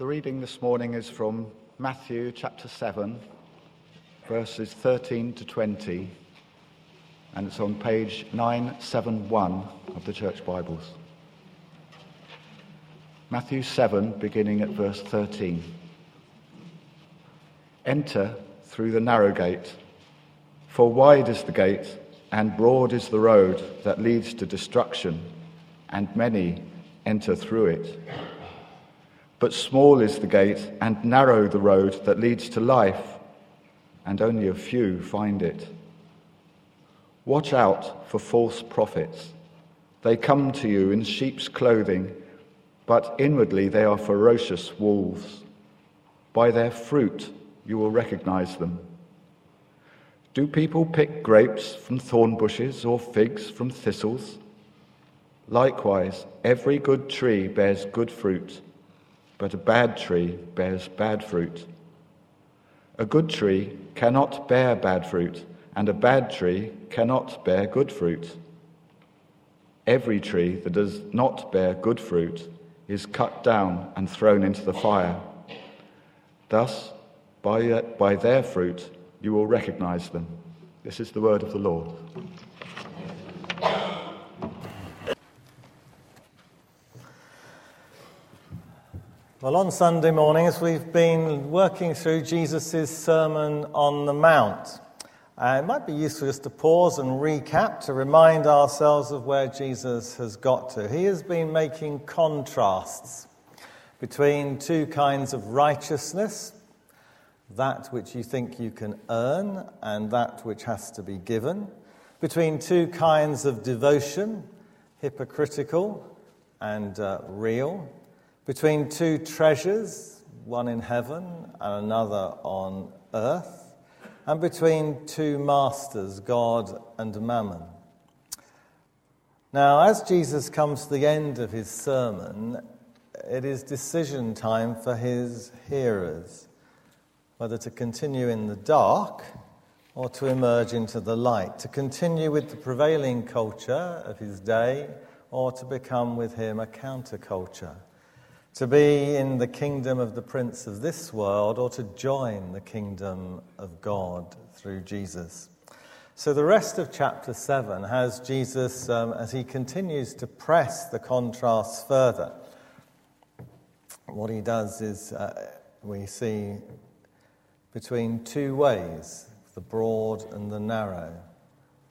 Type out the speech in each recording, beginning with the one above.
The reading this morning is from Matthew chapter 7, verses 13 to 20, and it's on page 971 of the Church Bibles. Matthew 7, beginning at verse 13. Enter through the narrow gate, for wide is the gate, and broad is the road that leads to destruction, and many enter through it. But small is the gate and narrow the road that leads to life, and only a few find it. Watch out for false prophets. They come to you in sheep's clothing, but inwardly they are ferocious wolves. By their fruit you will recognize them. Do people pick grapes from thorn bushes or figs from thistles? Likewise, every good tree bears good fruit but a bad tree bears bad fruit. A good tree cannot bear bad fruit, and a bad tree cannot bear good fruit. Every tree that does not bear good fruit is cut down and thrown into the fire. Thus, by, uh, by their fruit, you will recognize them. This is the word of the Lord. Well, on Sunday mornings, we've been working through Jesus' Sermon on the Mount. Uh, it might be useful just to pause and recap to remind ourselves of where Jesus has got to. He has been making contrasts between two kinds of righteousness that which you think you can earn and that which has to be given, between two kinds of devotion, hypocritical and uh, real between two treasures, one in heaven and another on earth, and between two masters, God and Mammon. Now, as Jesus comes to the end of his sermon, it is decision time for his hearers whether to continue in the dark or to emerge into the light, to continue with the prevailing culture of his day or to become with him a counterculture to be in the kingdom of the prince of this world or to join the kingdom of God through Jesus. So, the rest of chapter 7 has Jesus um, as he continues to press the contrasts further. What he does is uh, we see between two ways, the broad and the narrow,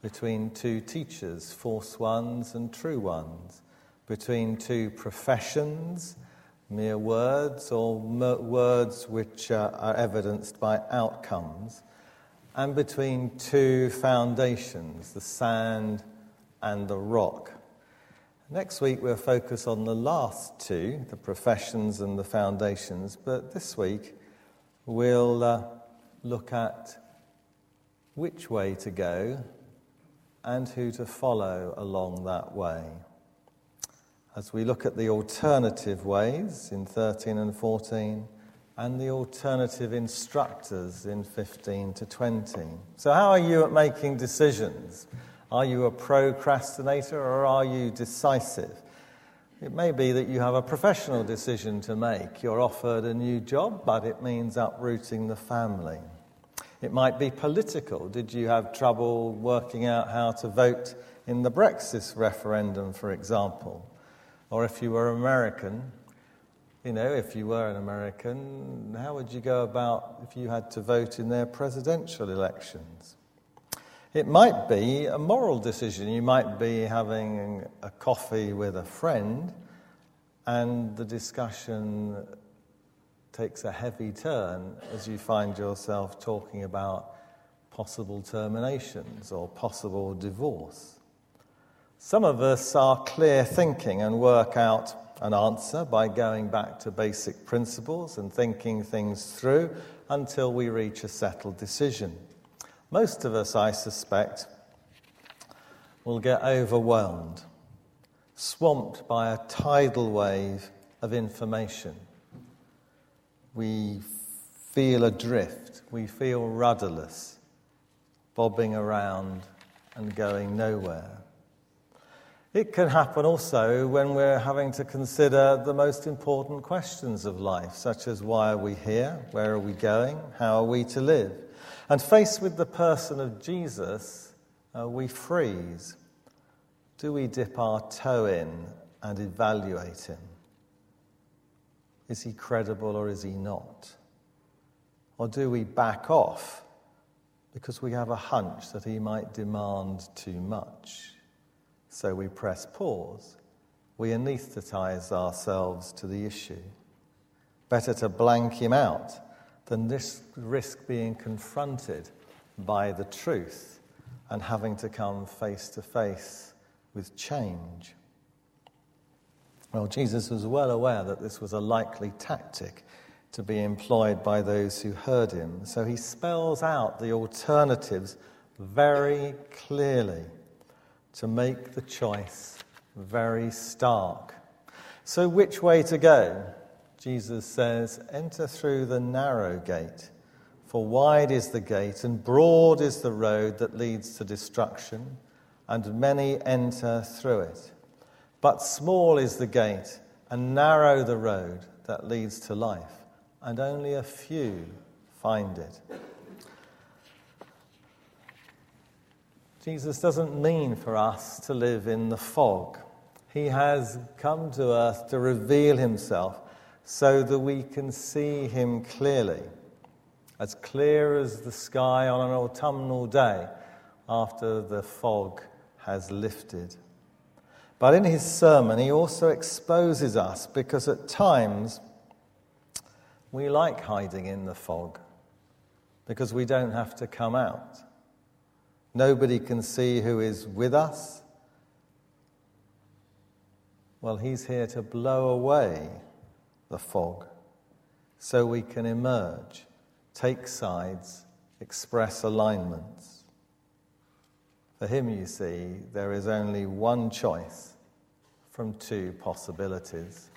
between two teachers, false ones and true ones, between two professions mere words or words which are evidenced by outcomes, and between two foundations, the sand and the rock. Next week we'll focus on the last two, the professions and the foundations, but this week we'll uh, look at which way to go and who to follow along that way as we look at the alternative ways in 13 and 14 and the alternative instructors in 15 to 20. So, how are you at making decisions? Are you a procrastinator or are you decisive? It may be that you have a professional decision to make. You're offered a new job, but it means uprooting the family. It might be political. Did you have trouble working out how to vote in the Brexit referendum, for example? Or if you were American, you know, if you were an American, how would you go about if you had to vote in their presidential elections? It might be a moral decision. You might be having a coffee with a friend, and the discussion takes a heavy turn as you find yourself talking about possible terminations or possible divorce. Some of us are clear thinking and work out an answer by going back to basic principles and thinking things through until we reach a settled decision. Most of us, I suspect, will get overwhelmed, swamped by a tidal wave of information. We feel adrift, we feel rudderless, bobbing around and going nowhere. It can happen also when we're having to consider the most important questions of life, such as why are we here? Where are we going? How are we to live? And faced with the person of Jesus, uh, we freeze. Do we dip our toe in and evaluate him? Is he credible or is he not? Or do we back off because we have a hunch that he might demand too much? So we press pause. We anesthetize ourselves to the issue. Better to blank him out than this risk being confronted by the truth and having to come face to face with change. Well, Jesus was well aware that this was a likely tactic to be employed by those who heard him, so he spells out the alternatives very clearly to make the choice very stark. So, which way to go? Jesus says, Enter through the narrow gate, for wide is the gate and broad is the road that leads to destruction, and many enter through it. But small is the gate and narrow the road that leads to life, and only a few find it. Jesus doesn't mean for us to live in the fog. He has come to earth to reveal himself so that we can see him clearly, as clear as the sky on an autumnal day after the fog has lifted. But in his sermon, he also exposes us because at times we like hiding in the fog because we don't have to come out. Nobody can see who is with us. Well, He's here to blow away the fog so we can emerge, take sides, express alignments. For Him, you see, there is only one choice from two possibilities.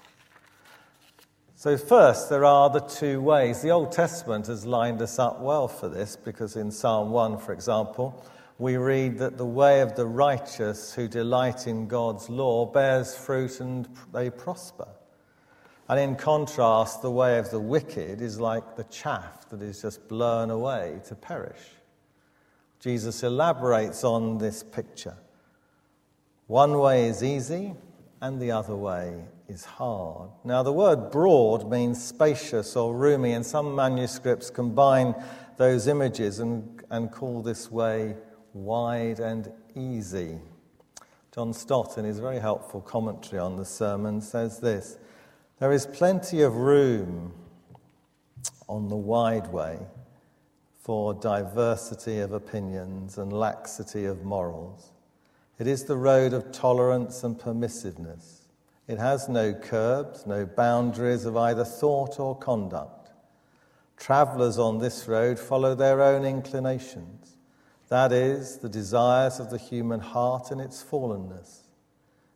So, first, there are the two ways. The Old Testament has lined us up well for this because in Psalm 1, for example, we read that the way of the righteous who delight in God's law bears fruit and they prosper. And in contrast, the way of the wicked is like the chaff that is just blown away to perish. Jesus elaborates on this picture. One way is easy, and the other way is hard. Now, the word broad means spacious or roomy, and some manuscripts combine those images and, and call this way wide and easy. John Stott, in his very helpful commentary on the sermon, says this There is plenty of room on the wide way for diversity of opinions and laxity of morals. It is the road of tolerance and permissiveness. It has no curbs, no boundaries of either thought or conduct. Travellers on this road follow their own inclinations. That is, the desires of the human heart in its fallenness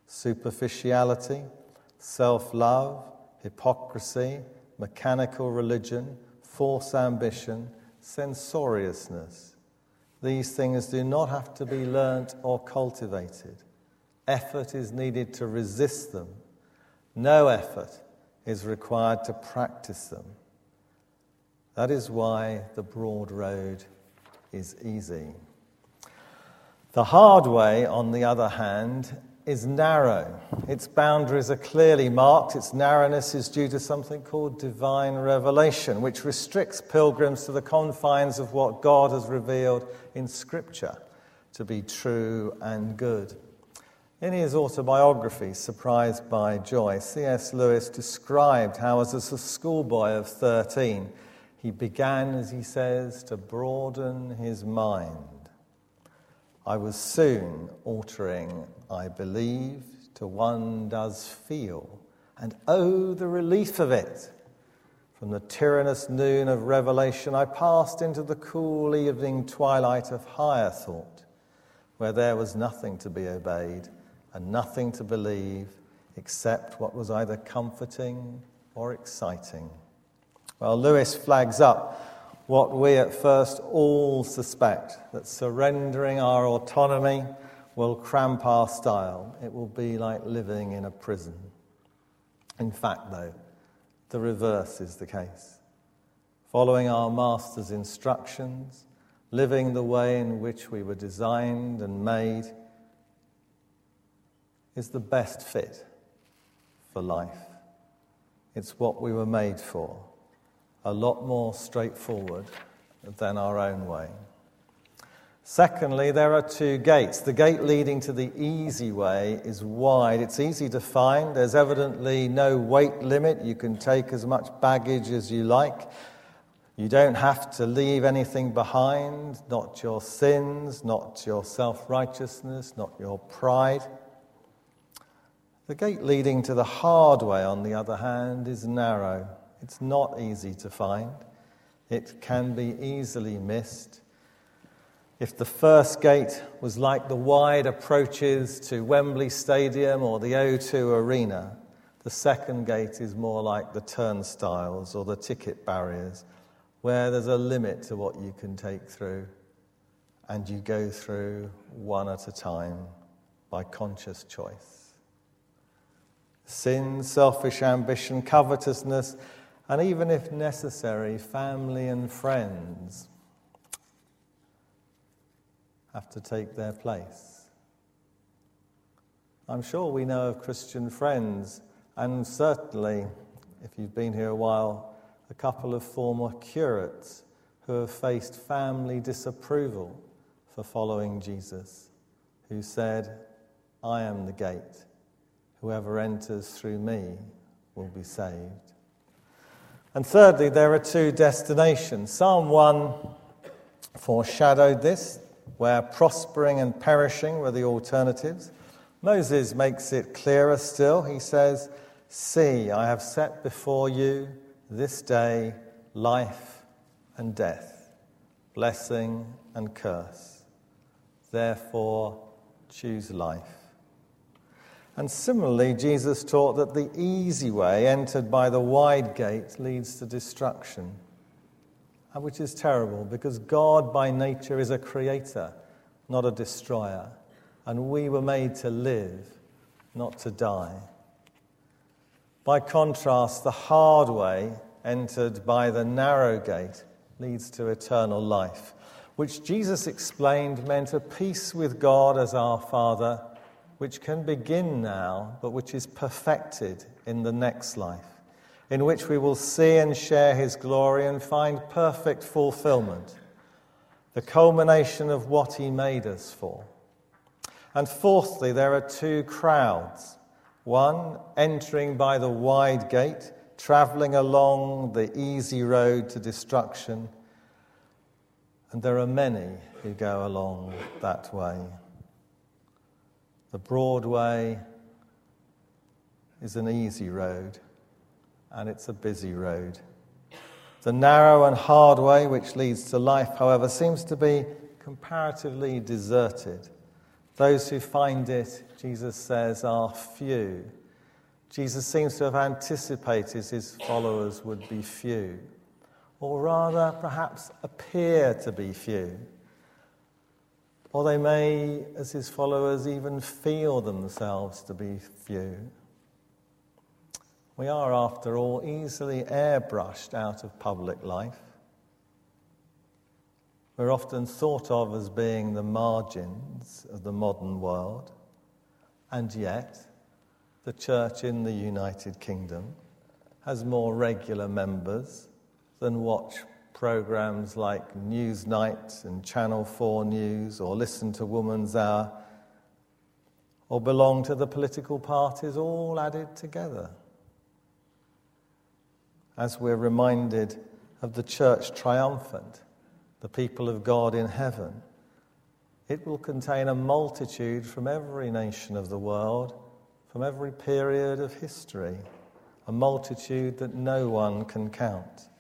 superficiality, self love, hypocrisy, mechanical religion, false ambition, censoriousness. These things do not have to be learnt or cultivated. Effort is needed to resist them. No effort is required to practice them. That is why the broad road is easy. The hard way, on the other hand, is narrow. Its boundaries are clearly marked. Its narrowness is due to something called divine revelation, which restricts pilgrims to the confines of what God has revealed in Scripture to be true and good. In his autobiography, Surprised by Joy, C.S. Lewis described how, as a schoolboy of 13, he began, as he says, to broaden his mind I was soon altering, I believe, to one does feel, and oh, the relief of it! From the tyrannous noon of revelation, I passed into the cool evening twilight of higher thought, where there was nothing to be obeyed and nothing to believe except what was either comforting or exciting. Well, Lewis flags up what we at first all suspect that surrendering our autonomy, will cramp our style. It will be like living in a prison. In fact, though, the reverse is the case. Following our Master's instructions, living the way in which we were designed and made, is the best fit for life. It's what we were made for, a lot more straightforward than our own way. Secondly, there are two gates. The gate leading to the easy way is wide. It's easy to find. There's evidently no weight limit. You can take as much baggage as you like. You don't have to leave anything behind, not your sins, not your self righteousness, not your pride. The gate leading to the hard way, on the other hand, is narrow. It's not easy to find. It can be easily missed. If the first gate was like the wide approaches to Wembley Stadium or the O2 Arena, the second gate is more like the turnstiles or the ticket barriers, where there's a limit to what you can take through, and you go through one at a time by conscious choice. Sin, selfish ambition, covetousness, and even if necessary, family and friends have to take their place. I'm sure we know of Christian friends, and certainly, if you've been here a while, a couple of former curates who have faced family disapproval for following Jesus, who said, I am the gate. Whoever enters through me will be saved. And thirdly, there are two destinations. Psalm 1 foreshadowed this where prospering and perishing were the alternatives. Moses makes it clearer still. He says, See, I have set before you this day life and death, blessing and curse. Therefore, choose life. And similarly, Jesus taught that the easy way, entered by the wide gate, leads to destruction uh, which is terrible because God by nature is a creator, not a destroyer. And we were made to live, not to die. By contrast, the hard way, entered by the narrow gate, leads to eternal life, which Jesus explained meant a peace with God as our Father, which can begin now, but which is perfected in the next life in which we will see and share his glory and find perfect fulfillment, the culmination of what he made us for. And fourthly, there are two crowds one entering by the wide gate, traveling along the easy road to destruction, and there are many who go along that way. The broad way is an easy road and it's a busy road. The narrow and hard way which leads to life, however, seems to be comparatively deserted. Those who find it, Jesus says, are few. Jesus seems to have anticipated his followers would be few, or rather, perhaps appear to be few. Or they may, as his followers, even feel themselves to be few. We are, after all, easily airbrushed out of public life. We're often thought of as being the margins of the modern world, and yet the church in the United Kingdom has more regular members than watch programs like Newsnight and Channel 4 News or listen to Woman's Hour or belong to the political parties all added together as we're reminded of the church triumphant, the people of God in heaven. It will contain a multitude from every nation of the world, from every period of history, a multitude that no one can count.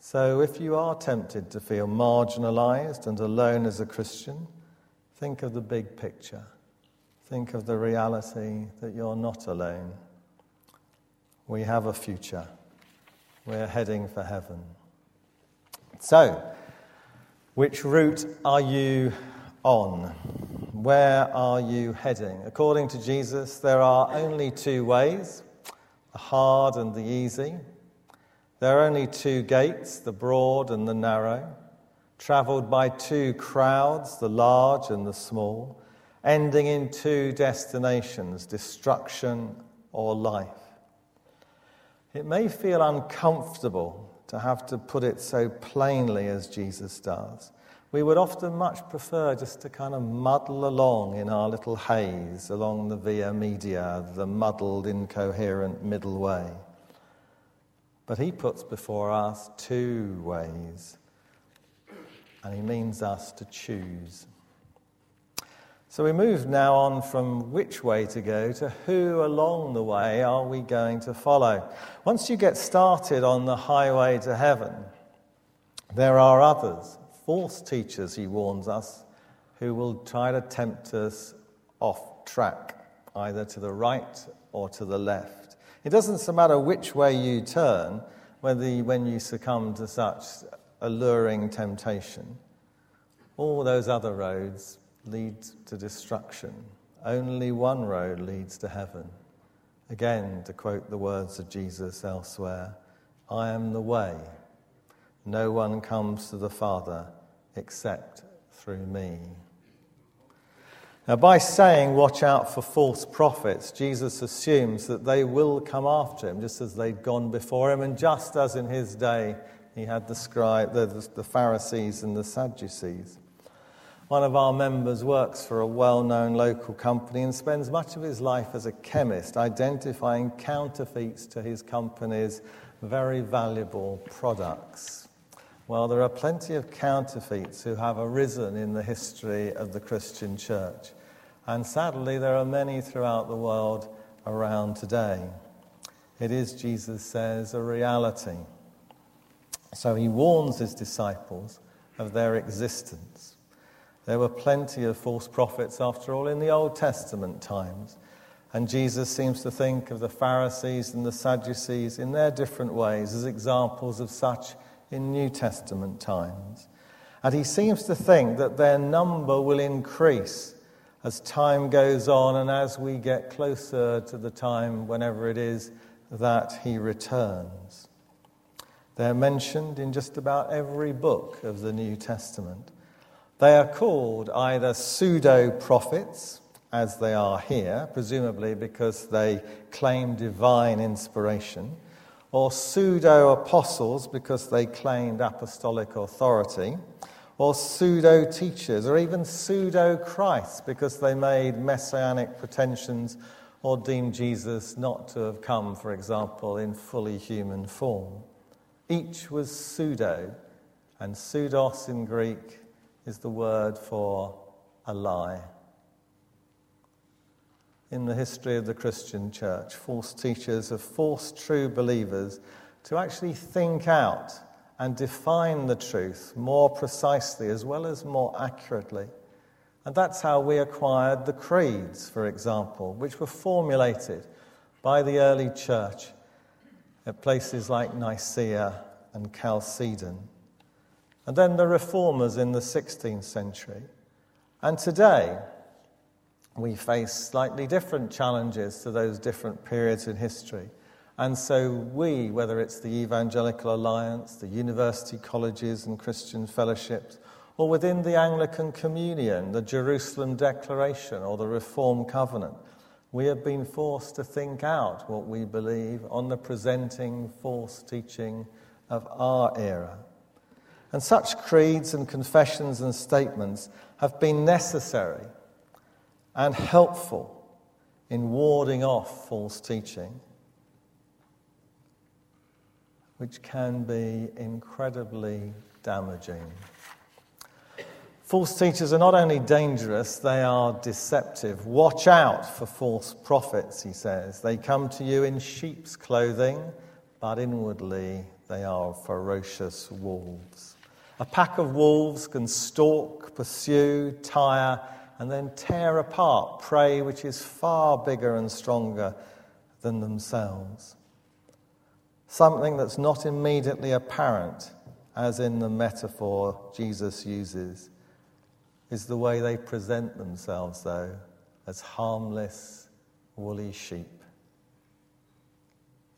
So, if you are tempted to feel marginalized and alone as a Christian, think of the big picture. Think of the reality that you're not alone. We have a future. We're heading for heaven. So, which route are you on? where are you heading? According to Jesus, there are only two ways the hard and the easy. There are only two gates, the broad and the narrow, travelled by two crowds, the large and the small, ending in two destinations destruction or life. It may feel uncomfortable to have to put it so plainly as Jesus does. We would often much prefer just to kind of muddle along in our little haze along the via media, the muddled, incoherent middle way. But he puts before us two ways, and he means us to choose. So we move now on from which way to go to who along the way are we going to follow. Once you get started on the highway to heaven, there are others, false teachers, he warns us, who will try to tempt us off track, either to the right or to the left. It doesn't matter which way you turn, whether you, when you succumb to such alluring temptation. All those other roads lead to destruction. Only one road leads to heaven. Again, to quote the words of Jesus elsewhere I am the way. No one comes to the Father except through me. Now, by saying, watch out for false prophets, Jesus assumes that they will come after him, just as they'd gone before him, and just as in his day he had the, scribe, the, the Pharisees and the Sadducees. One of our members works for a well known local company and spends much of his life as a chemist identifying counterfeits to his company's very valuable products. Well, there are plenty of counterfeits who have arisen in the history of the Christian church. And sadly, there are many throughout the world around today. It is, Jesus says, a reality. So he warns his disciples of their existence. There were plenty of false prophets, after all, in the Old Testament times. And Jesus seems to think of the Pharisees and the Sadducees in their different ways as examples of such in New Testament times. And he seems to think that their number will increase as time goes on and as we get closer to the time, whenever it is, that he returns. They're mentioned in just about every book of the New Testament. They are called either pseudo prophets, as they are here, presumably because they claim divine inspiration or pseudo apostles because they claimed apostolic authority, or pseudo teachers, or even pseudo Christs because they made messianic pretensions or deemed Jesus not to have come, for example, in fully human form. Each was pseudo, and pseudos in Greek is the word for a lie in the history of the Christian church. False teachers have forced true believers to actually think out and define the truth more precisely as well as more accurately. And that's how we acquired the creeds, for example, which were formulated by the early church at places like Nicaea and Chalcedon. And then the reformers in the 16th century. And today, we face slightly different challenges to those different periods in history. And so, we, whether it's the Evangelical Alliance, the university colleges and Christian fellowships, or within the Anglican Communion, the Jerusalem Declaration, or the Reform Covenant, we have been forced to think out what we believe on the presenting false teaching of our era. And such creeds and confessions and statements have been necessary and helpful in warding off false teaching, which can be incredibly damaging. False teachers are not only dangerous, they are deceptive. Watch out for false prophets, he says. They come to you in sheep's clothing, but inwardly they are ferocious wolves. A pack of wolves can stalk, pursue, tire, and then tear apart prey which is far bigger and stronger than themselves. Something that's not immediately apparent, as in the metaphor Jesus uses, is the way they present themselves, though, as harmless, woolly sheep.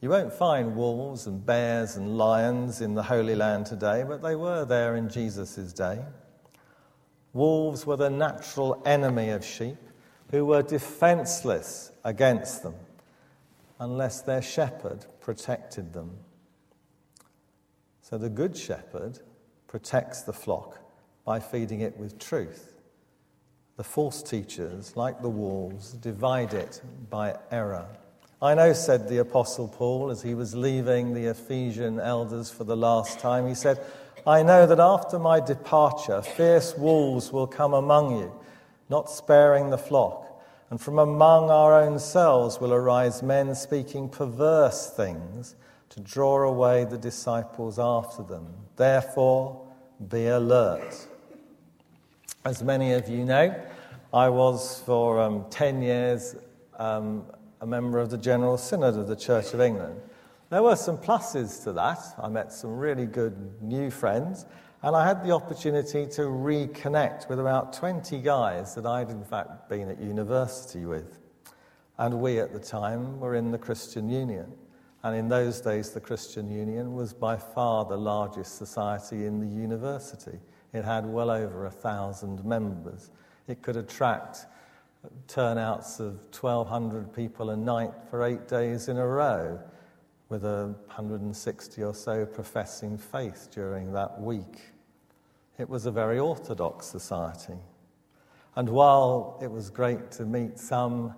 You won't find wolves and bears and lions in the Holy Land today, but they were there in Jesus' day. Wolves were the natural enemy of sheep who were defenseless against them unless their shepherd protected them. So the good shepherd protects the flock by feeding it with truth. The false teachers, like the wolves, divide it by error. I know, said the Apostle Paul as he was leaving the Ephesian elders for the last time, he said, I know that after my departure, fierce wolves will come among you, not sparing the flock. And from among our own selves will arise men speaking perverse things to draw away the disciples after them. Therefore, be alert. As many of you know, I was for um, 10 years um, a member of the General Synod of the Church of England. There were some pluses to that. I met some really good new friends, and I had the opportunity to reconnect with about 20 guys that I'd in fact been at university with. And we at the time were in the Christian Union. And in those days, the Christian Union was by far the largest society in the university. It had well over a thousand members. It could attract turnouts of 1,200 people a night for eight days in a row, with a 160 or so professing faith during that week. It was a very orthodox society. And while it was great to meet some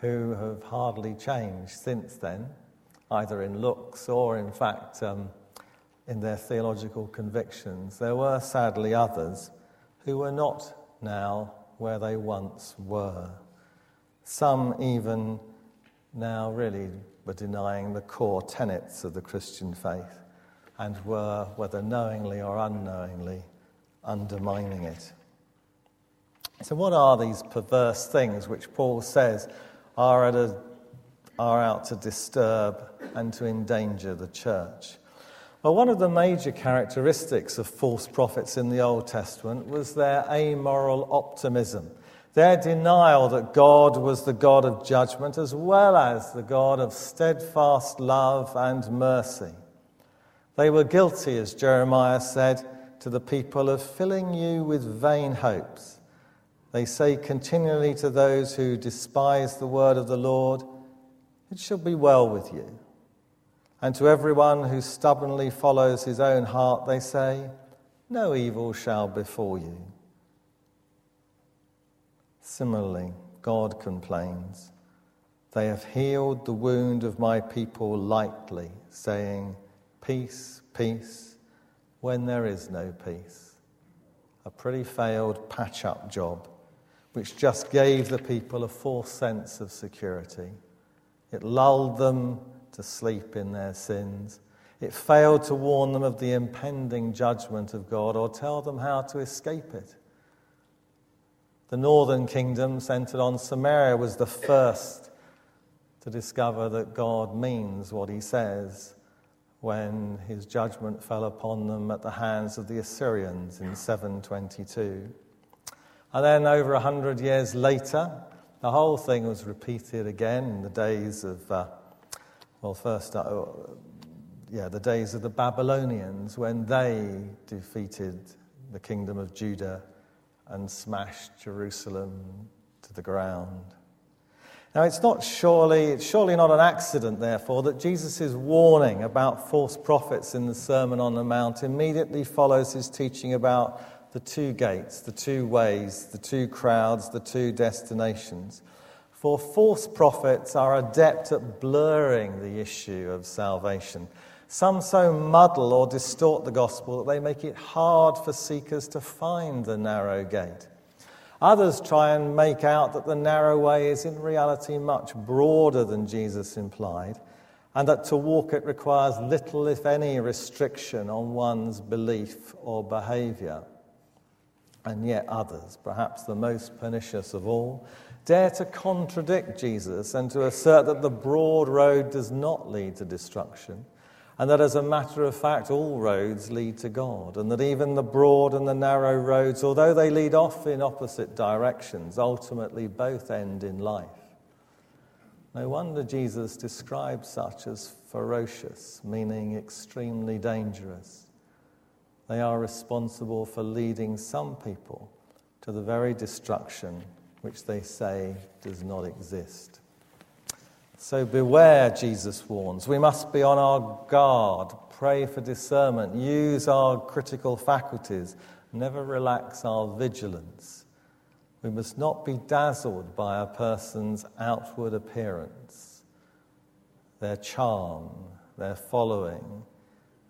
who have hardly changed since then, either in looks or, in fact, um, in their theological convictions, there were sadly others who were not now where they once were. Some even now really were denying the core tenets of the Christian faith and were, whether knowingly or unknowingly, undermining it. So, what are these perverse things which Paul says are, a, are out to disturb and to endanger the church? Well, one of the major characteristics of false prophets in the Old Testament was their amoral optimism, their denial that God was the God of judgment as well as the God of steadfast love and mercy. They were guilty, as Jeremiah said to the people, of filling you with vain hopes. They say continually to those who despise the word of the Lord, It shall be well with you. And to everyone who stubbornly follows his own heart, they say, No evil shall befall you. Similarly, God complains, They have healed the wound of my people lightly, saying, Peace, peace, when there is no peace. A pretty failed patch up job, which just gave the people a false sense of security. It lulled them to sleep in their sins. It failed to warn them of the impending judgment of God or tell them how to escape it. The northern kingdom, centered on Samaria, was the first to discover that God means what he says when his judgment fell upon them at the hands of the Assyrians in 722. And then, over a hundred years later, the whole thing was repeated again in the days of uh, well, first, uh, yeah, the days of the Babylonians when they defeated the kingdom of Judah and smashed Jerusalem to the ground. Now, it's not surely, it's surely not an accident, therefore, that Jesus' warning about false prophets in the Sermon on the Mount immediately follows his teaching about the two gates, the two ways, the two crowds, the two destinations. For false prophets are adept at blurring the issue of salvation. Some so muddle or distort the gospel that they make it hard for seekers to find the narrow gate. Others try and make out that the narrow way is in reality much broader than Jesus implied, and that to walk it requires little, if any, restriction on one's belief or behavior. And yet, others, perhaps the most pernicious of all, dare to contradict Jesus and to assert that the broad road does not lead to destruction, and that as a matter of fact, all roads lead to God, and that even the broad and the narrow roads, although they lead off in opposite directions, ultimately both end in life. No wonder Jesus describes such as ferocious, meaning extremely dangerous. They are responsible for leading some people to the very destruction which they say does not exist. So beware, Jesus warns. We must be on our guard, pray for discernment, use our critical faculties, never relax our vigilance. We must not be dazzled by a person's outward appearance, their charm, their following,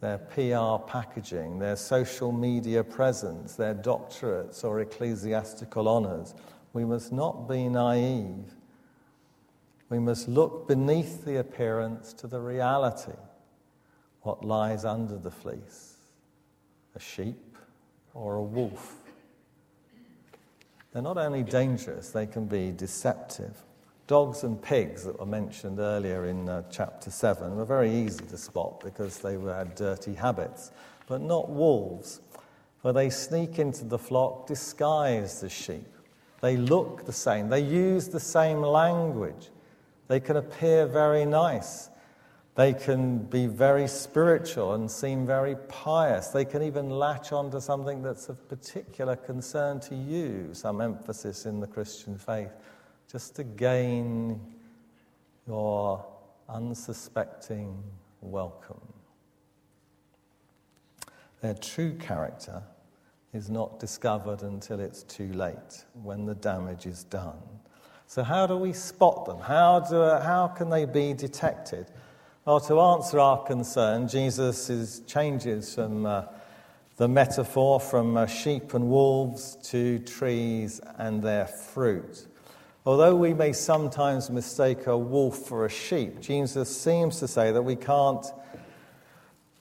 their PR packaging, their social media presence, their doctorates or ecclesiastical honours. We must not be naive we must look beneath the appearance to the reality, what lies under the fleece a sheep or a wolf. They're not only dangerous, they can be deceptive. Dogs and pigs that were mentioned earlier in uh, chapter 7 were very easy to spot because they had dirty habits, but not wolves, for they sneak into the flock disguised as sheep. They look the same, they use the same language, they can appear very nice. They can be very spiritual and seem very pious. They can even latch onto something that's of particular concern to you, some emphasis in the Christian faith, just to gain your unsuspecting welcome. Their true character is not discovered until it's too late, when the damage is done. So, how do we spot them? How, do, how can they be detected? Well, to answer our concern, Jesus is, changes from uh, the metaphor from uh, sheep and wolves to trees and their fruit. Although we may sometimes mistake a wolf for a sheep, Jesus seems to say that we can't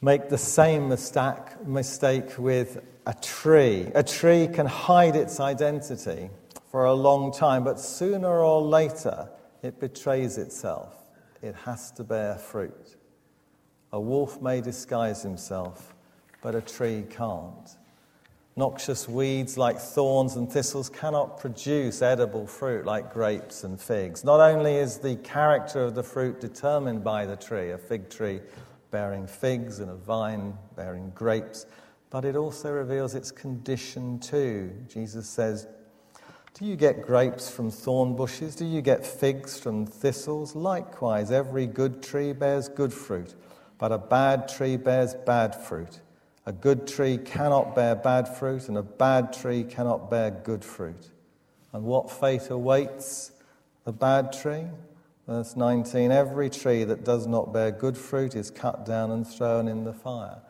make the same mistake, mistake with a tree. A tree can hide its identity for a long time, but sooner or later it betrays itself. It has to bear fruit. A wolf may disguise himself, but a tree can't. Noxious weeds like thorns and thistles cannot produce edible fruit like grapes and figs. Not only is the character of the fruit determined by the tree, a fig tree bearing figs and a vine bearing grapes, but it also reveals its condition too. Jesus says, do you get grapes from thorn bushes? Do you get figs from thistles? Likewise, every good tree bears good fruit, but a bad tree bears bad fruit. A good tree cannot bear bad fruit, and a bad tree cannot bear good fruit. And what fate awaits the bad tree? Verse 19 Every tree that does not bear good fruit is cut down and thrown in the fire.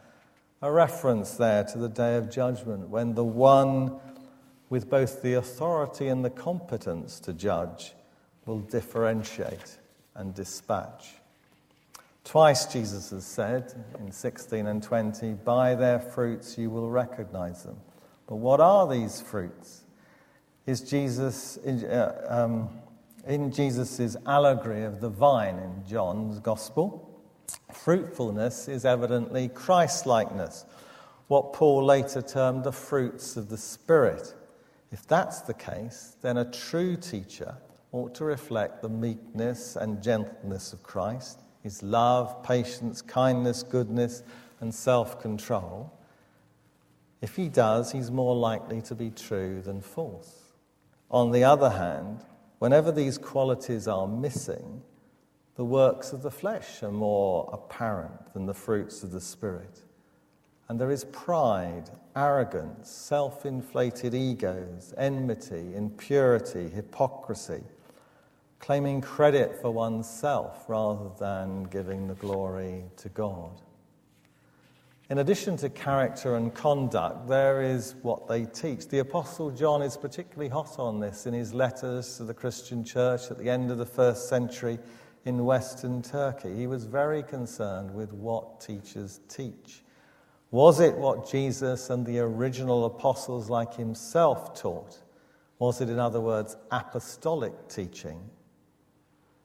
A reference there to the day of judgment when the one with both the authority and the competence to judge, will differentiate and dispatch. Twice Jesus has said in 16 and 20, By their fruits you will recognize them. But what are these fruits? Is Jesus, uh, um, in Jesus' allegory of the vine in John's Gospel, fruitfulness is evidently Christ likeness, what Paul later termed the fruits of the Spirit. If that's the case, then a true teacher ought to reflect the meekness and gentleness of Christ, his love, patience, kindness, goodness, and self control. If he does, he's more likely to be true than false. On the other hand, whenever these qualities are missing, the works of the flesh are more apparent than the fruits of the Spirit. And there is pride, arrogance, self inflated egos, enmity, impurity, hypocrisy, claiming credit for oneself rather than giving the glory to God. In addition to character and conduct, there is what they teach. The Apostle John is particularly hot on this in his letters to the Christian church at the end of the first century in Western Turkey. He was very concerned with what teachers teach. Was it what Jesus and the original apostles like himself taught? Was it, in other words, apostolic teaching?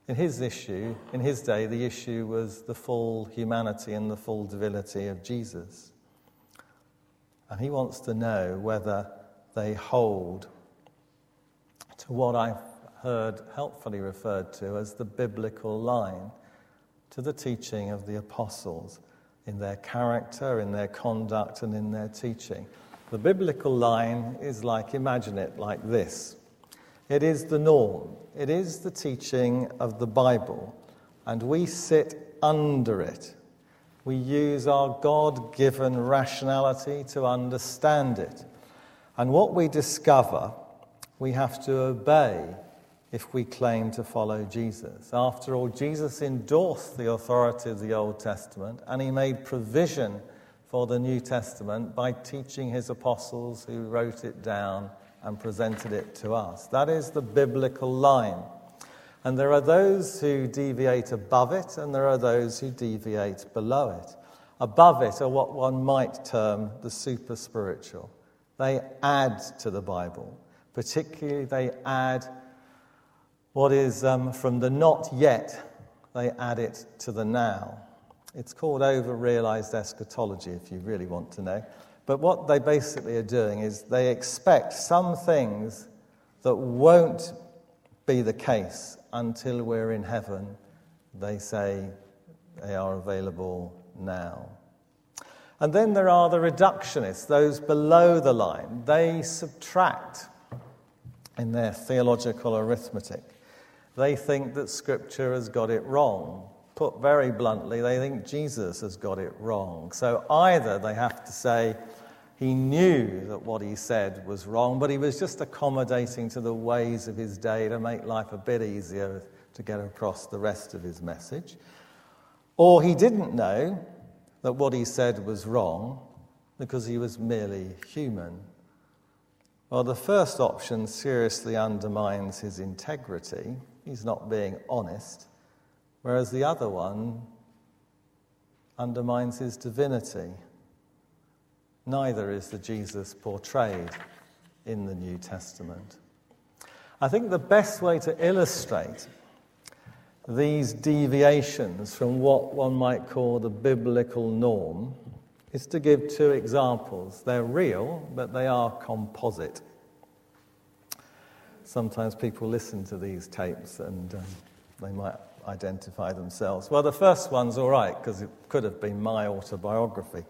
In his issue, in his day, the issue was the full humanity and the full divinity of Jesus. And he wants to know whether they hold to what I've heard helpfully referred to as the biblical line, to the teaching of the apostles in their character, in their conduct, and in their teaching. The biblical line is like, imagine it like this it is the norm, it is the teaching of the Bible, and we sit under it. We use our God given rationality to understand it. And what we discover, we have to obey if we claim to follow Jesus. After all, Jesus endorsed the authority of the Old Testament and he made provision for the New Testament by teaching his apostles who wrote it down and presented it to us. That is the biblical line. And there are those who deviate above it, and there are those who deviate below it. Above it are what one might term the super spiritual. They add to the Bible, particularly, they add what is um, from the not yet, they add it to the now. It's called over realized eschatology, if you really want to know. But what they basically are doing is they expect some things that won't be the case until we're in heaven. They say they are available now. And then there are the reductionists, those below the line. They subtract in their theological arithmetic. They think that Scripture has got it wrong. Put very bluntly, they think Jesus has got it wrong. So either they have to say he knew that what he said was wrong, but he was just accommodating to the ways of his day to make life a bit easier to get across the rest of his message. Or he didn't know that what he said was wrong because he was merely human. Well, the first option seriously undermines his integrity. He's not being honest. Whereas the other one undermines his divinity. Neither is the Jesus portrayed in the New Testament. I think the best way to illustrate these deviations from what one might call the biblical norm is to give two examples. They're real, but they are composite. Sometimes people listen to these tapes and um, they might identify themselves. Well, the first one's all right because it could have been my autobiography.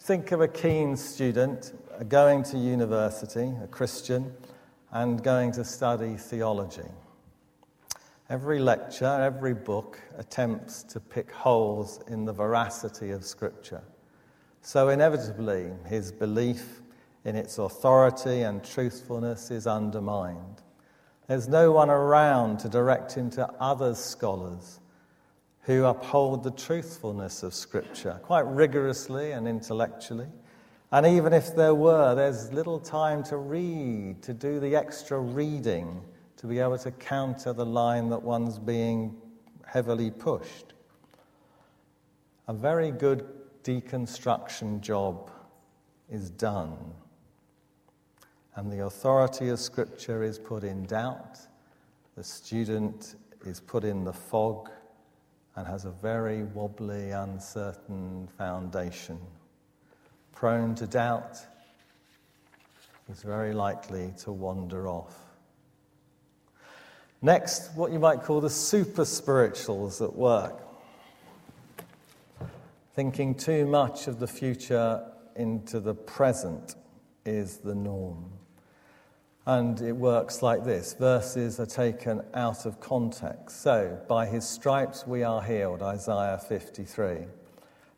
Think of a keen student going to university, a Christian, and going to study theology. Every lecture, every book attempts to pick holes in the veracity of Scripture. So, inevitably, his belief in its authority and truthfulness is undermined. There's no one around to direct him to other scholars who uphold the truthfulness of Scripture quite rigorously and intellectually. And even if there were, there's little time to read, to do the extra reading to be able to counter the line that one's being heavily pushed. A very good deconstruction job is done. And the authority of Scripture is put in doubt. The student is put in the fog and has a very wobbly, uncertain foundation. Prone to doubt, is very likely to wander off. Next, what you might call the super spirituals at work. Thinking too much of the future into the present is the norm. And it works like this verses are taken out of context. So, by his stripes we are healed, Isaiah 53.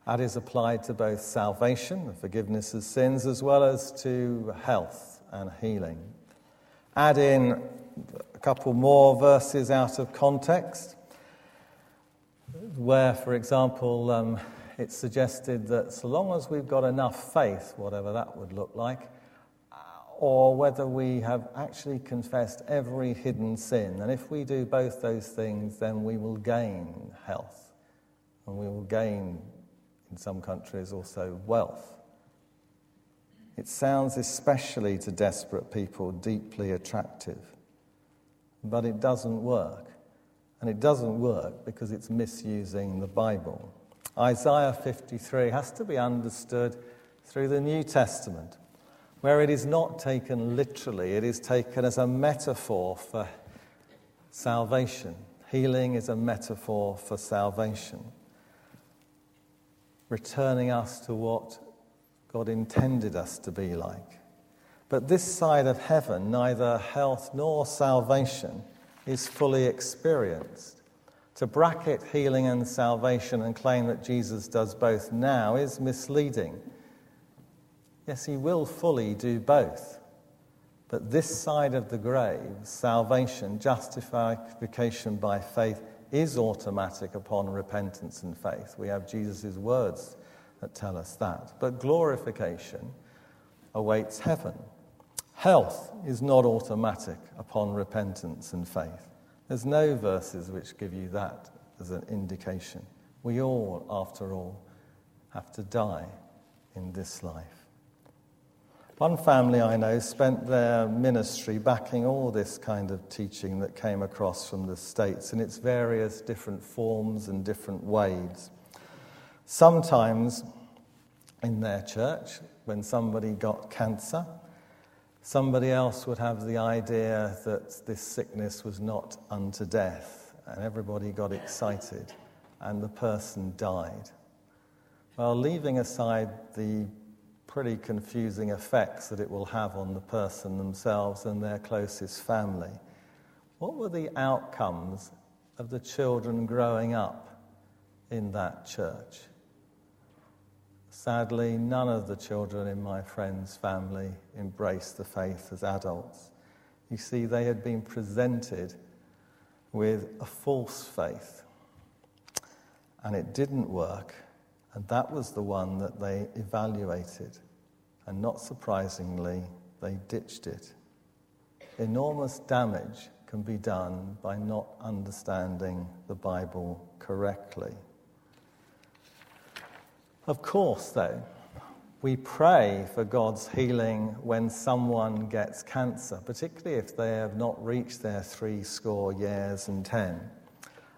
That is applied to both salvation, the forgiveness of sins, as well as to health and healing. Add in a couple more verses out of context, where, for example, um, it's suggested that so long as we've got enough faith, whatever that would look like, or whether we have actually confessed every hidden sin. And if we do both those things, then we will gain health. And we will gain, in some countries, also wealth. It sounds, especially to desperate people, deeply attractive but it doesn't work. And it doesn't work because it's misusing the Bible. Isaiah 53 has to be understood through the New Testament, where it is not taken literally, it is taken as a metaphor for salvation. Healing is a metaphor for salvation, returning us to what God intended us to be like. But this side of heaven, neither health nor salvation is fully experienced. To bracket healing and salvation and claim that Jesus does both now is misleading. Yes, he will fully do both. But this side of the grave, salvation, justification by faith, is automatic upon repentance and faith. We have Jesus' words that tell us that. But glorification awaits heaven. Health is not automatic upon repentance and faith. There's no verses which give you that as an indication. We all, after all, have to die in this life. One family I know spent their ministry backing all this kind of teaching that came across from the States in its various different forms and different ways. Sometimes in their church, when somebody got cancer, somebody else would have the idea that this sickness was not unto death, and everybody got excited, and the person died. Well, leaving aside the pretty confusing effects that it will have on the person themselves and their closest family. What were the outcomes of the children growing up in that church? Sadly, none of the children in my friend's family embraced the faith as adults. You see, they had been presented with a false faith, and it didn't work and that was the one that they evaluated. And not surprisingly, they ditched it. Enormous damage can be done by not understanding the Bible correctly. Of course, though, we pray for God's healing when someone gets cancer, particularly if they have not reached their three score years and ten.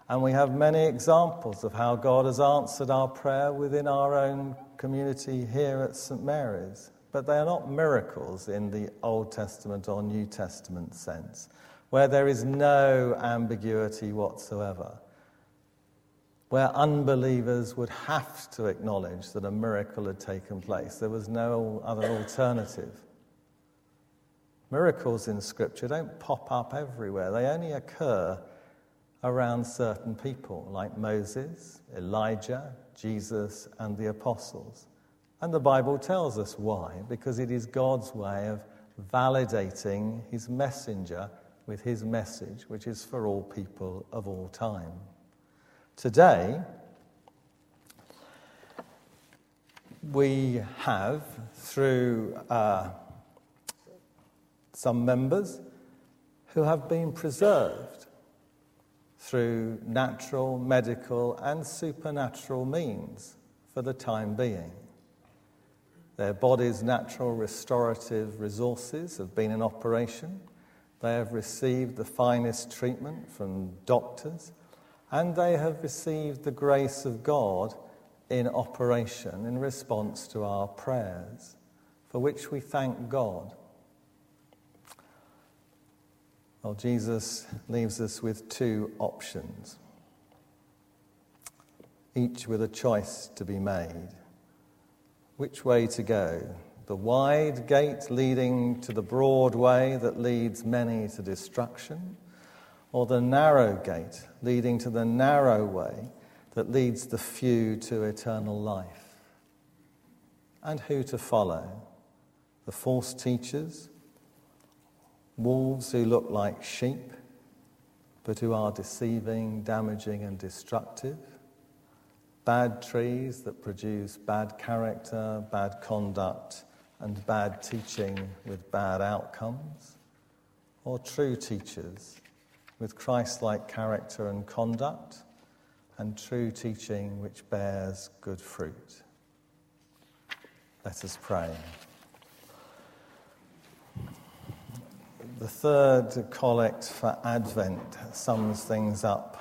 And we have many examples of how God has answered our prayer within our own community here at St. Mary's. But they are not miracles in the Old Testament or New Testament sense, where there is no ambiguity whatsoever, where unbelievers would have to acknowledge that a miracle had taken place. There was no other alternative. Miracles in Scripture don't pop up everywhere, they only occur around certain people like Moses, Elijah, Jesus, and the apostles. And the Bible tells us why, because it is God's way of validating his messenger with his message, which is for all people of all time. Today, we have, through uh, some members who have been preserved through natural, medical, and supernatural means for the time being. Their body's natural restorative resources have been in operation. They have received the finest treatment from doctors, and they have received the grace of God in operation in response to our prayers, for which we thank God. Well, Jesus leaves us with two options, each with a choice to be made. Which way to go? The wide gate leading to the broad way that leads many to destruction, or the narrow gate leading to the narrow way that leads the few to eternal life? And who to follow? The false teachers? Wolves who look like sheep, but who are deceiving, damaging, and destructive, bad trees that produce bad character, bad conduct, and bad teaching with bad outcomes, or true teachers with Christ like character and conduct, and true teaching which bears good fruit. Let us pray. The third collect for Advent sums things up.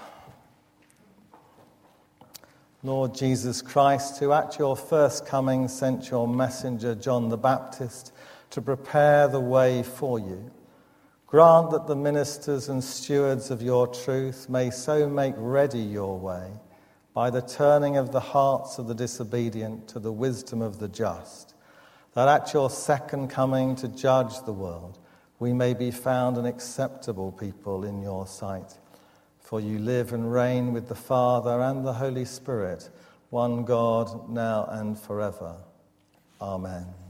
Lord Jesus Christ, who at your first coming sent your messenger John the Baptist to prepare the way for you, grant that the ministers and stewards of your truth may so make ready your way by the turning of the hearts of the disobedient to the wisdom of the just, that at your second coming to judge the world, we may be found an acceptable people in your sight. For you live and reign with the Father and the Holy Spirit, one God, now and forever. Amen.